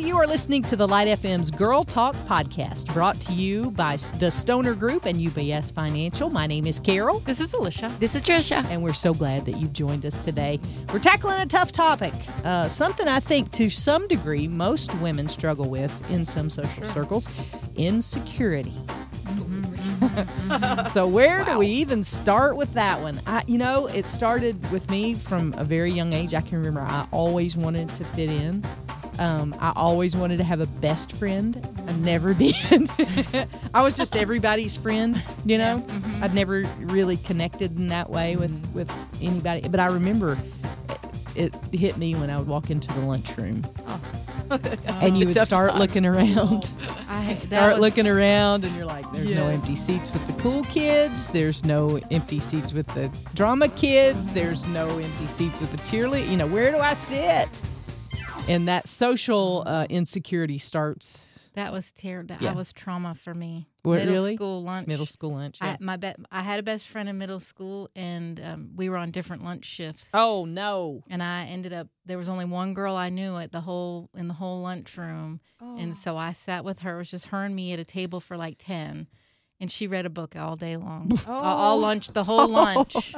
You are listening to the Light FM's Girl Talk podcast, brought to you by the Stoner Group and UBS Financial. My name is Carol. This is Alicia. This is Tricia. And we're so glad that you've joined us today. We're tackling a tough topic, uh, something I think to some degree most women struggle with in some social circles insecurity. so where do we even start with that one? I, you know, it started with me from a very young age. I can remember I always wanted to fit in. Um, I always wanted to have a best friend. I never did. I was just everybody's friend, you know. Mm-hmm. I'd never really connected in that way with with anybody. But I remember it, it hit me when I would walk into the lunchroom, and you would start looking around. I Start was- looking around, and you're like, "There's no empty seats with the cool kids. There's no empty seats with the drama kids. There's no empty seats with the cheerleader. You know, where do I sit?" And that social uh, insecurity starts That was terrible. That Yeah. was trauma for me. What, middle really? school lunch. middle school lunch. Yeah. I, my be- I had a best friend in middle school, and um, we were on different lunch shifts. oh no! And I ended up there was only one girl I knew at the whole in the whole lunchroom, Oh. and so I sat with her. It was just her and me at a table for like ten, and she read a book all day long, all, all Oh. lunch, the whole lunch.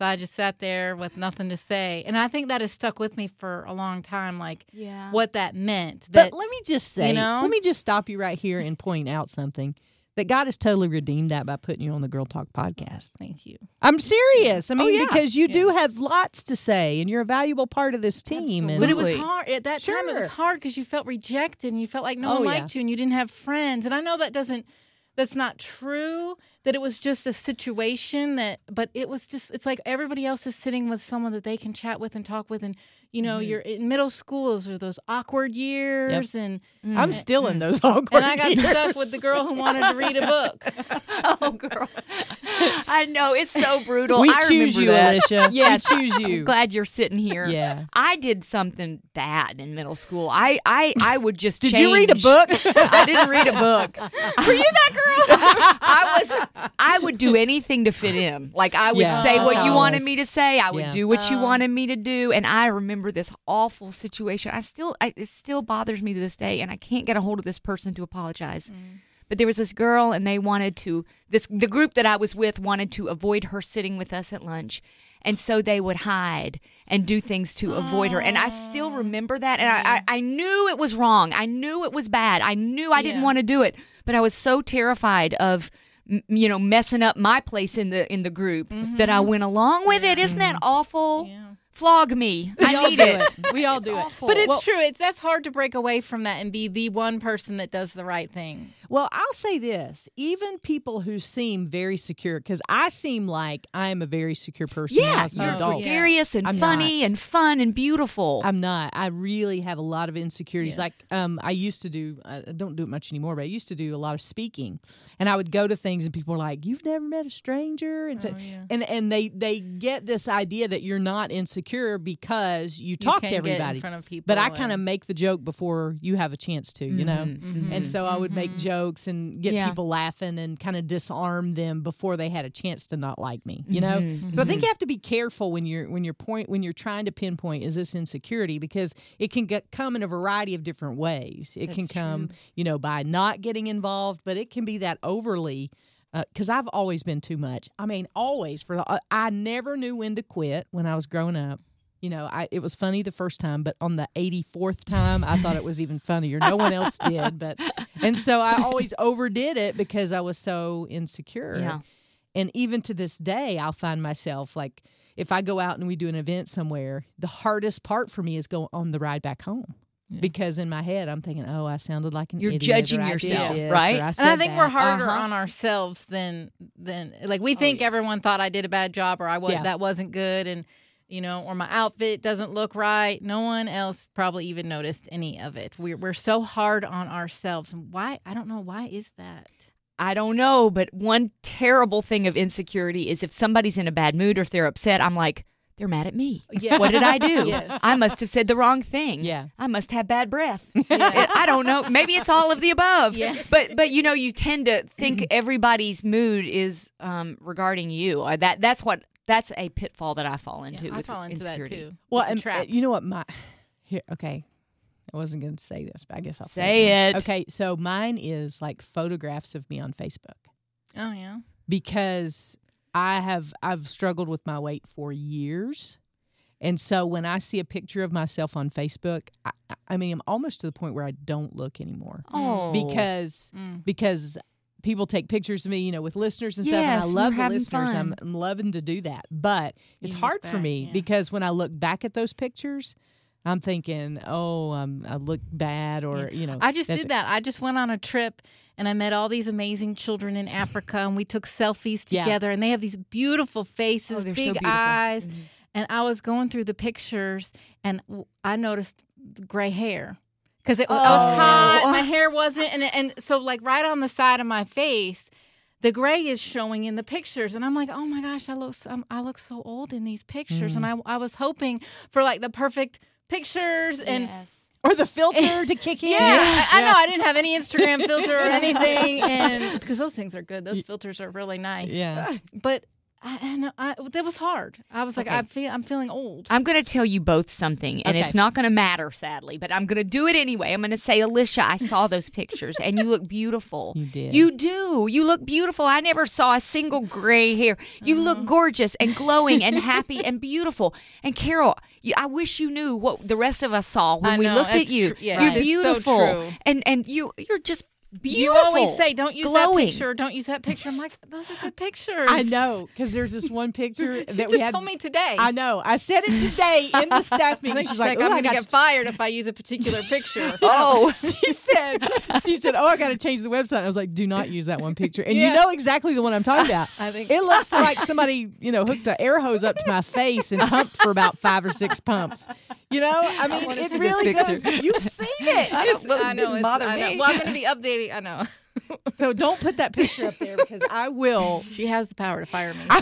So I just sat there with nothing to say, and I think that has stuck with me for a long time. Like yeah. what that meant. That But let me just say, you know? let me just stop you right here and point out something that God has totally redeemed that by putting you on the Girl Talk podcast. thank you. I'm serious. I oh, mean, yeah. because you do have lots to say, and you're a valuable part of this team. And But it was hard at that time. It was hard because you felt rejected and you felt like no Oh, one yeah. liked you and you didn't have friends. And I know that doesn't. That's not true. That it was just a situation that, but it was just. It's like everybody else is sitting with someone that they can chat with and talk with, and you know, Mhm. you're in middle school. Those are those awkward years, and I'm still in those awkward years. and I got years. stuck with the girl who wanted to read a book. oh, girl. I know it's so brutal. We I choose you, that. Alicia. Yeah. we choose I'm you. glad you're sitting here. Yeah. I did something bad in middle school. I I, I would just Did you read a book? I didn't read a book. Were you that girl? I was. I would do anything to fit in. Like I would Yeah. say what you wanted me to say. I would Yeah. do what you Oh. wanted me to do. And I remember this awful situation. I still, I, it still bothers me to this day, and I can't get a hold of this person to apologize. Mm. But there was this girl, and they wanted to. This the group that I was with wanted to avoid her sitting with us at lunch. And so they would hide and do things to avoid her. And I still remember that. And I, I, I knew it was wrong. I knew it was bad. I knew I didn't Yeah. want to do it. But I was so terrified of, you know, messing up my place in the in the group that I mm-hmm. went along with it. Isn't that mm-hmm. awful? Yeah. Flog me. We I all need it. it. We all do it. But it's Well- true. It's that's hard to break away from that and be the one person that does the right thing. Well, I'll say this: even people who seem very secure, because I seem like I am a very secure person Yeah, you're adult. gregarious and I'm funny not. and fun and beautiful. I'm not. I really have a lot of insecurities. Yes. Like um, I used to do. I don't do it much anymore, but I used to do a lot of speaking, and I would go to things, and people were like, "You've never met a stranger," and Oh, yeah. and and they they get this idea that you're not insecure because you talk can't to get in front of people but I kind of make the joke before you have a chance to, you know. Mhm, And mhm. so I would make Mhm. Jokes and get Yeah. people laughing and kind of disarm them before they had a chance to not like me, you know. Mhm, So I think mm-hmm. you have to be careful when you're when you're point when you're trying to pinpoint is this insecurity because it can get come in a variety of different ways. It can come, true. you know, by not getting involved, but it can be that overly uh, because I've always been too much. I mean, always for the, uh, I never knew when to quit when I was growing up. You know, I it was funny the first time, but on the 84th time, I thought it was even funnier. No one else did, but and so I always overdid it because I was so insecure. Yeah. And even to this day, I'll find myself like if I go out and we do an event somewhere, the hardest part for me is going on the ride back home. Yeah. Because in my head, I'm thinking, "Oh, I sounded like an You're idiot," judging or, "I yourself, this," right? "I And I think we're harder Uh-huh. on ourselves than than like we think yeah. everyone thought I did a bad job or I was Yeah. that wasn't good and you know or my outfit doesn't look right. No one else probably even noticed any of it. We're we're so hard on ourselves. Why? I don't know why is that. I don't know, but one terrible thing of insecurity is if somebody's in a bad mood or if they're upset, I'm like, they're mad at me. Yes. What did I do? Yes. I must have said the wrong thing. Yeah. I must have bad breath. Yes. I don't know. Maybe it's all of the above. Yes. But but you know, you tend to think everybody's mood is um, regarding you. Uh, That that's what that's a pitfall that I fall into. Yeah, I with fall into that insecurity. too. Well, It's and uh, you know what my here? Okay, I wasn't going to say this, but I guess I'll say, Say now. it. Okay, so mine is like photographs of me on Facebook Oh yeah. because I have I've struggled with my weight for years. And so when I see a picture of myself on Facebook, I, I- I mean, I'm almost to the point where I don't look anymore Oh, because Mm. because people take pictures of me, you know, with listeners and stuff, and I love the listeners. I'm. I'm loving to do that, but it's hard for me yeah. because when I look back at those pictures, I'm thinking, oh, um, I look bad, or you know, I just did that. I just went on a trip and I met all these amazing children in Africa and we took selfies Yeah. together and they have these beautiful faces, Oh, they're so big beautiful. eyes. Mhm. And I was going through the pictures and I noticed the gray hair because it was, I was Oh. hot. My hair wasn't, and and so like right on the side of my face, the gray is showing in the pictures, and I'm like, oh my gosh, I look so, I'm- look so old in these pictures, and mm. I I was hoping for like the perfect pictures and. Yes. or the filter to kick in. Yeah, I, I know. I didn't have any Instagram filter or anything, and because those things are good, those filters are really nice. yeah. But I, I know I, that was hard. I was like, Okay. I feel I'm feeling old. I'm going to tell you both something, and Okay. it's not going to matter, sadly, but I'm going to do it anyway. I'm going to say, Alicia, I saw those pictures, and you look beautiful. You did. You do. You look beautiful. I never saw a single gray hair. You Uh-huh. look gorgeous and glowing and happy and beautiful. And Carol, you, I wish you knew what the rest of us saw when I we looked at you. tr- yes, You're it's so beautiful, and and you you're just beautiful. You always say, "Don't use glowing. that picture. Don't use that picture." I'm like, "Those are good pictures." I know because there's this one picture She that just we had. told me today. I know. I said it today in the staff meeting. think She's she's like, like, "Oh, "I'm going to get fired if I use a particular picture." Oh, she said, she said, "Oh, I got to change the website." I was like, "Do not use that one picture." And Yeah. you know exactly the one I'm talking about. I think It looks like somebody, you know, hooked an air hose up to my face and pumped for about five or six pumps. You know, I mean, wanna it really does. You've seen it. I don't- well, I know. didn't It's, bother I know. me. Well, I'm going to be updating. I know. So don't put that picture up there because I will. She has the power to fire me. I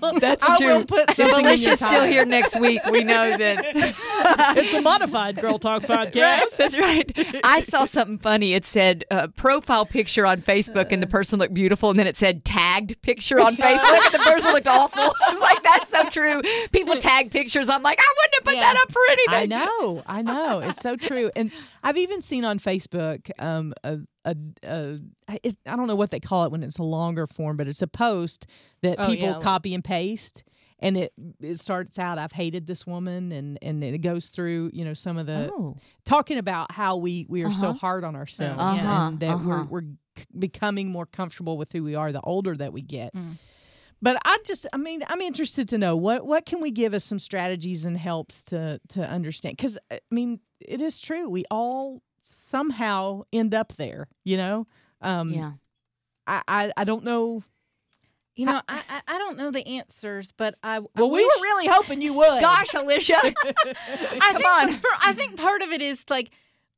will. That's I true. will put something in your Alicia's still here next week, we know that. It's a modified Girl Talk podcast. That's right. I saw something funny. It said uh, profile picture on Facebook, and the person looked beautiful, and then it said tagged picture on Facebook, and the person looked awful. I was like, that's so true. People tag pictures. I'm like, I wouldn't have put Yeah. that up for anything. I know, I know. It's so true. And I've even seen on Facebook um, a, a, a it, I don't know what they call it when it's a longer form, but it's a post that Oh, people yeah. copy and paste. And it it starts out, I've hated this woman, and and it goes through, you know, some of the Oh, talking about how we we are so Uh-huh. hard on ourselves, Uh-huh, and that we're uh-huh. we're c- becoming more comfortable with who we are the older that we get. Mm. But I just, I mean, I'm interested to know what what can we give us some strategies and helps to to understand because I mean it is true we all somehow end up there, you know. Um, yeah. I, I I don't know. You know, I, I I don't know the answers, but I I Well, we wish- were really hoping you would. Gosh, Alicia. I Come think on. For, I think part of it is like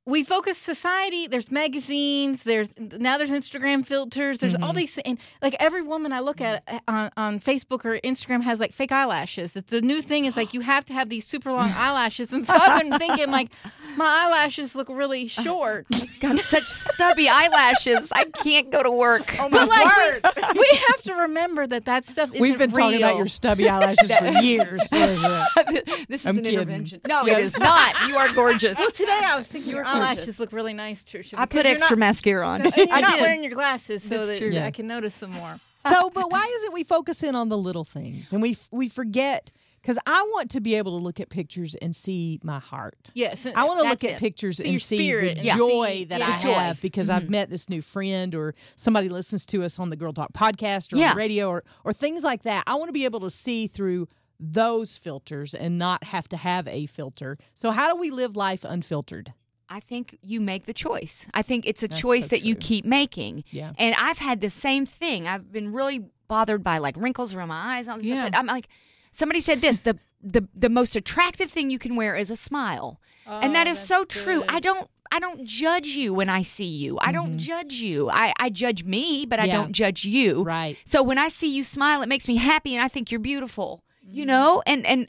we focus society. There's magazines. There's now there's Instagram filters. There's all Mhm. these and like every woman I look at uh, on, on Facebook or Instagram has like fake eyelashes. It's the new thing is like you have to have these super long eyelashes. And so I've been thinking like my eyelashes look really short. Got such stubby eyelashes. I can't go to work. Oh my like, word! we have to remember that that stuff isn't We've been talking about your stubby eyelashes for years. This is I'm an kidding. intervention. No, Yes. it is not. You are gorgeous. Well, today I was thinking You your are gorgeous. Eyelashes look really nice, Tricia. I put extra not- mascara on. And you're I not did. wearing your glasses so That's that true. I can notice them more. so but why is it we focus in on the little things and we we forget because i want to be able to look at pictures and see my heart Yes, i want to look at it. pictures See and see spirit the and joy see- that yeah. i joy. have because i've Mhm. met this new friend or somebody listens to us on the girl talk podcast or Yeah. the radio or, or things like that i want to be able to see through those filters and not have to have a filter so how do we live life unfiltered I think you make the choice. I think it's a That's choice so that you keep making. yeah And I've had the same thing. I've been really bothered by like wrinkles around my eyes. and all this Yeah. stuff. But I'm like, somebody said this: the the the most attractive thing you can wear is a smile, oh, and that is so true. I don't. I don't judge you when I see you. I don't judge you. I, I judge me, but I don't judge you. right So when I see you smile, it makes me happy, and I think you're beautiful. You know, and and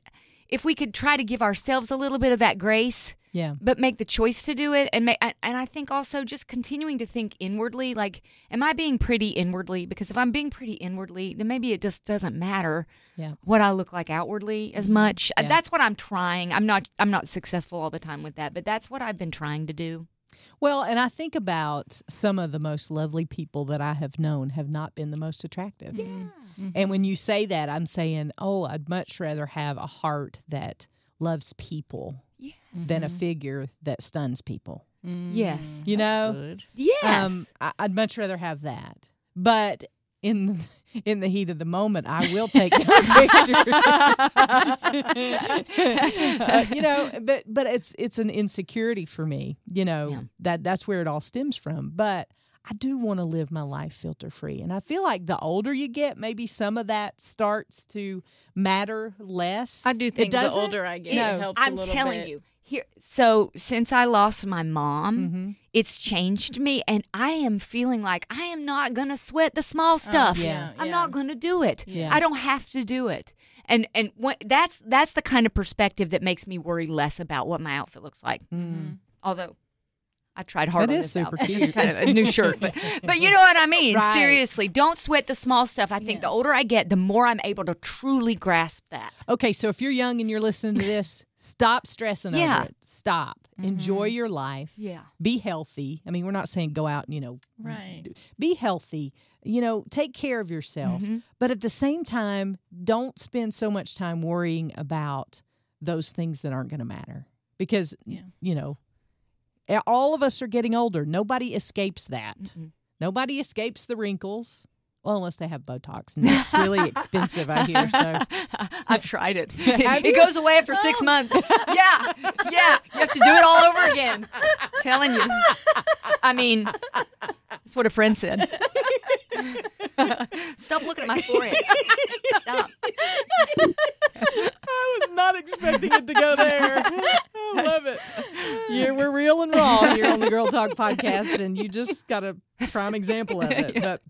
if we could try to give ourselves a little bit of that grace, Yeah. but make the choice to do it and make and I think also just continuing to think inwardly like am I being pretty inwardly because if I'm being pretty inwardly then maybe it just doesn't matter Yeah. what I look like outwardly as mm-hmm. much Uh, Yeah. that's what I'm trying I'm not I'm not successful all the time with that but that's what I've been trying to do Well, and I think about some of the most lovely people that I have known have not been the most attractive. Mm-hmm. Mm-hmm. And when you say that, I'm saying, oh, I'd much rather have a heart that loves people Yeah. than a figure that stuns people. yes You know? Good. yes Um, I, I'd much rather have that. But in in the heat of the moment, I will take pictures. Uh, you know, but but it's it's an insecurity for me. You know Yeah. that that's where it all stems from. But I do want to live my life filter free, and I feel like the older you get, maybe some of that starts to matter less. I do think the doesn't? older I get, No. it helps a I'm little telling bit. you here so since I lost my mom Mhm. it's changed me and I am feeling like I am not going to sweat the small stuff. Oh, yeah, I'm yeah. not going to do it. Yeah. I don't have to do it. And and what that's that's the kind of perspective that makes me worry less about what my outfit looks like. Mm. Although I tried hard That on is this super cute. Kind of a new shirt, but but you know what I mean. Right. Seriously, don't sweat the small stuff. I think Yeah. the older I get, the more I'm able to truly grasp that. Okay, so if you're young and you're listening to this, stop stressing Yeah. over it. Stop. Enjoy your life. Yeah. Be healthy. I mean, we're not saying go out and, you know, Right. be healthy. You know, take care of yourself. Mhm. But at the same time, don't spend so much time worrying about those things that aren't going to matter. Because, Yeah. you know, Eh, all of us are getting older. Nobody escapes that. Mm-mm. Nobody escapes the wrinkles. Well, unless they have Botox. And it's really expensive, I hear. So I've tried it. It you? goes away after six oh. months. Yeah, yeah. You have to do it all over again. I'm telling you. I mean, that's what a friend said. Stop looking at my forehead. Stop. I was not expecting it to go there. Yeah, we're real and raw here on the Girl Talk podcast, and you just got a prime example of it. But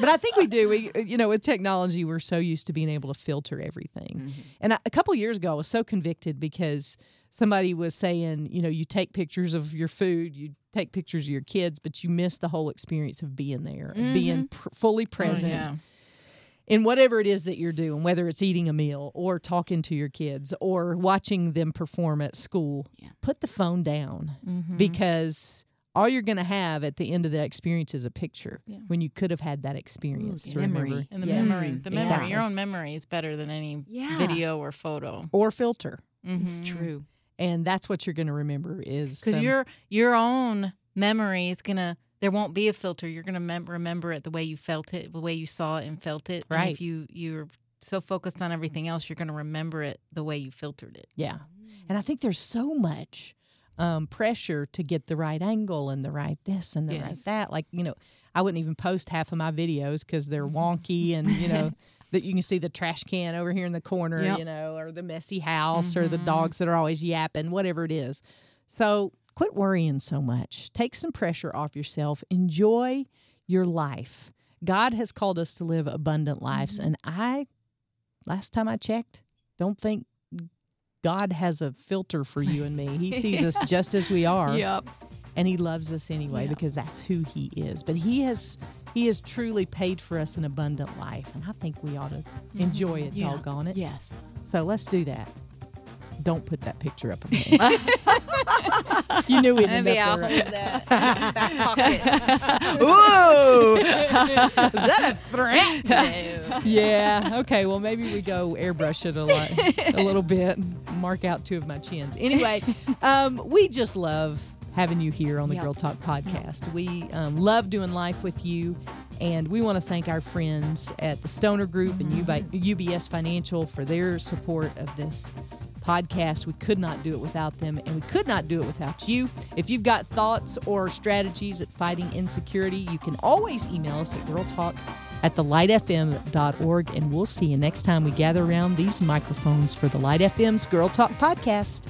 but I think we do. We you know with technology, we're so used to being able to filter everything. Mm-hmm. And I, a couple years ago, I was so convicted because somebody was saying, you know, you take pictures of your food, you take pictures of your kids, but you miss the whole experience of being there, of being mm-hmm. pr- fully present Oh, yeah. In whatever it is that you're doing, whether it's eating a meal or talking to your kids or watching them perform at school, Yeah. put the phone down Mm-hmm. because all you're going to have at the end of that experience is a picture Yeah. when you could have had that experience. the remember? memory. And the Yeah. memory, Mm, the memory, exactly. your own memory is better than any Yeah. video or photo. Or filter. It's Mhm. true. And that's what you're going to remember is because um, your your own memory is gonna there won't be a filter you're gonna mem- remember it the way you felt it the way you saw it and felt it and Right. if you you're so focused on everything else you're gonna remember it the way you filtered it Yeah. And I think there's so much um, pressure to get the right angle and the right this and the right that. Like, you know, I wouldn't even post half of my videos because they're wonky and, you know, that you can see the trash can over here in the corner, Yep. you know, or the messy house or the Mhm. dogs that are always yapping, whatever it is. So quit worrying so much. Take some pressure off yourself. Enjoy your life. God has called us to live abundant lives. Mm-hmm. And I, last time I checked, don't think God has a filter for you and me. He sees us just as we are. Yep. And he loves us anyway Yeah. because that's who he is. But he has he has truly paid for us an abundant life. And I think we ought to enjoy mm-hmm. it, Yeah. doggone it. Yes. So let's do that. Don't put that picture up you knew we'd end maybe up i'll hold that back pocket Ooh. Is that a threat? No. yeah. Okay. Well, maybe we go airbrush it a lot, a little bit, mark out two of my chins. Anyway, um, we just love having you here on the Yep. Girl Talk podcast. We um, love doing life with you. And we want to thank our friends at the Stoner Group and UBS Financial for their support of this podcast. We could not do it without them, and we could not do it without you. If you've got thoughts or strategies at fighting insecurity, you can always email us at girltalk at thelightfm.org, and we'll see you next time we gather around these microphones for the Light FM's Girl Talk podcast.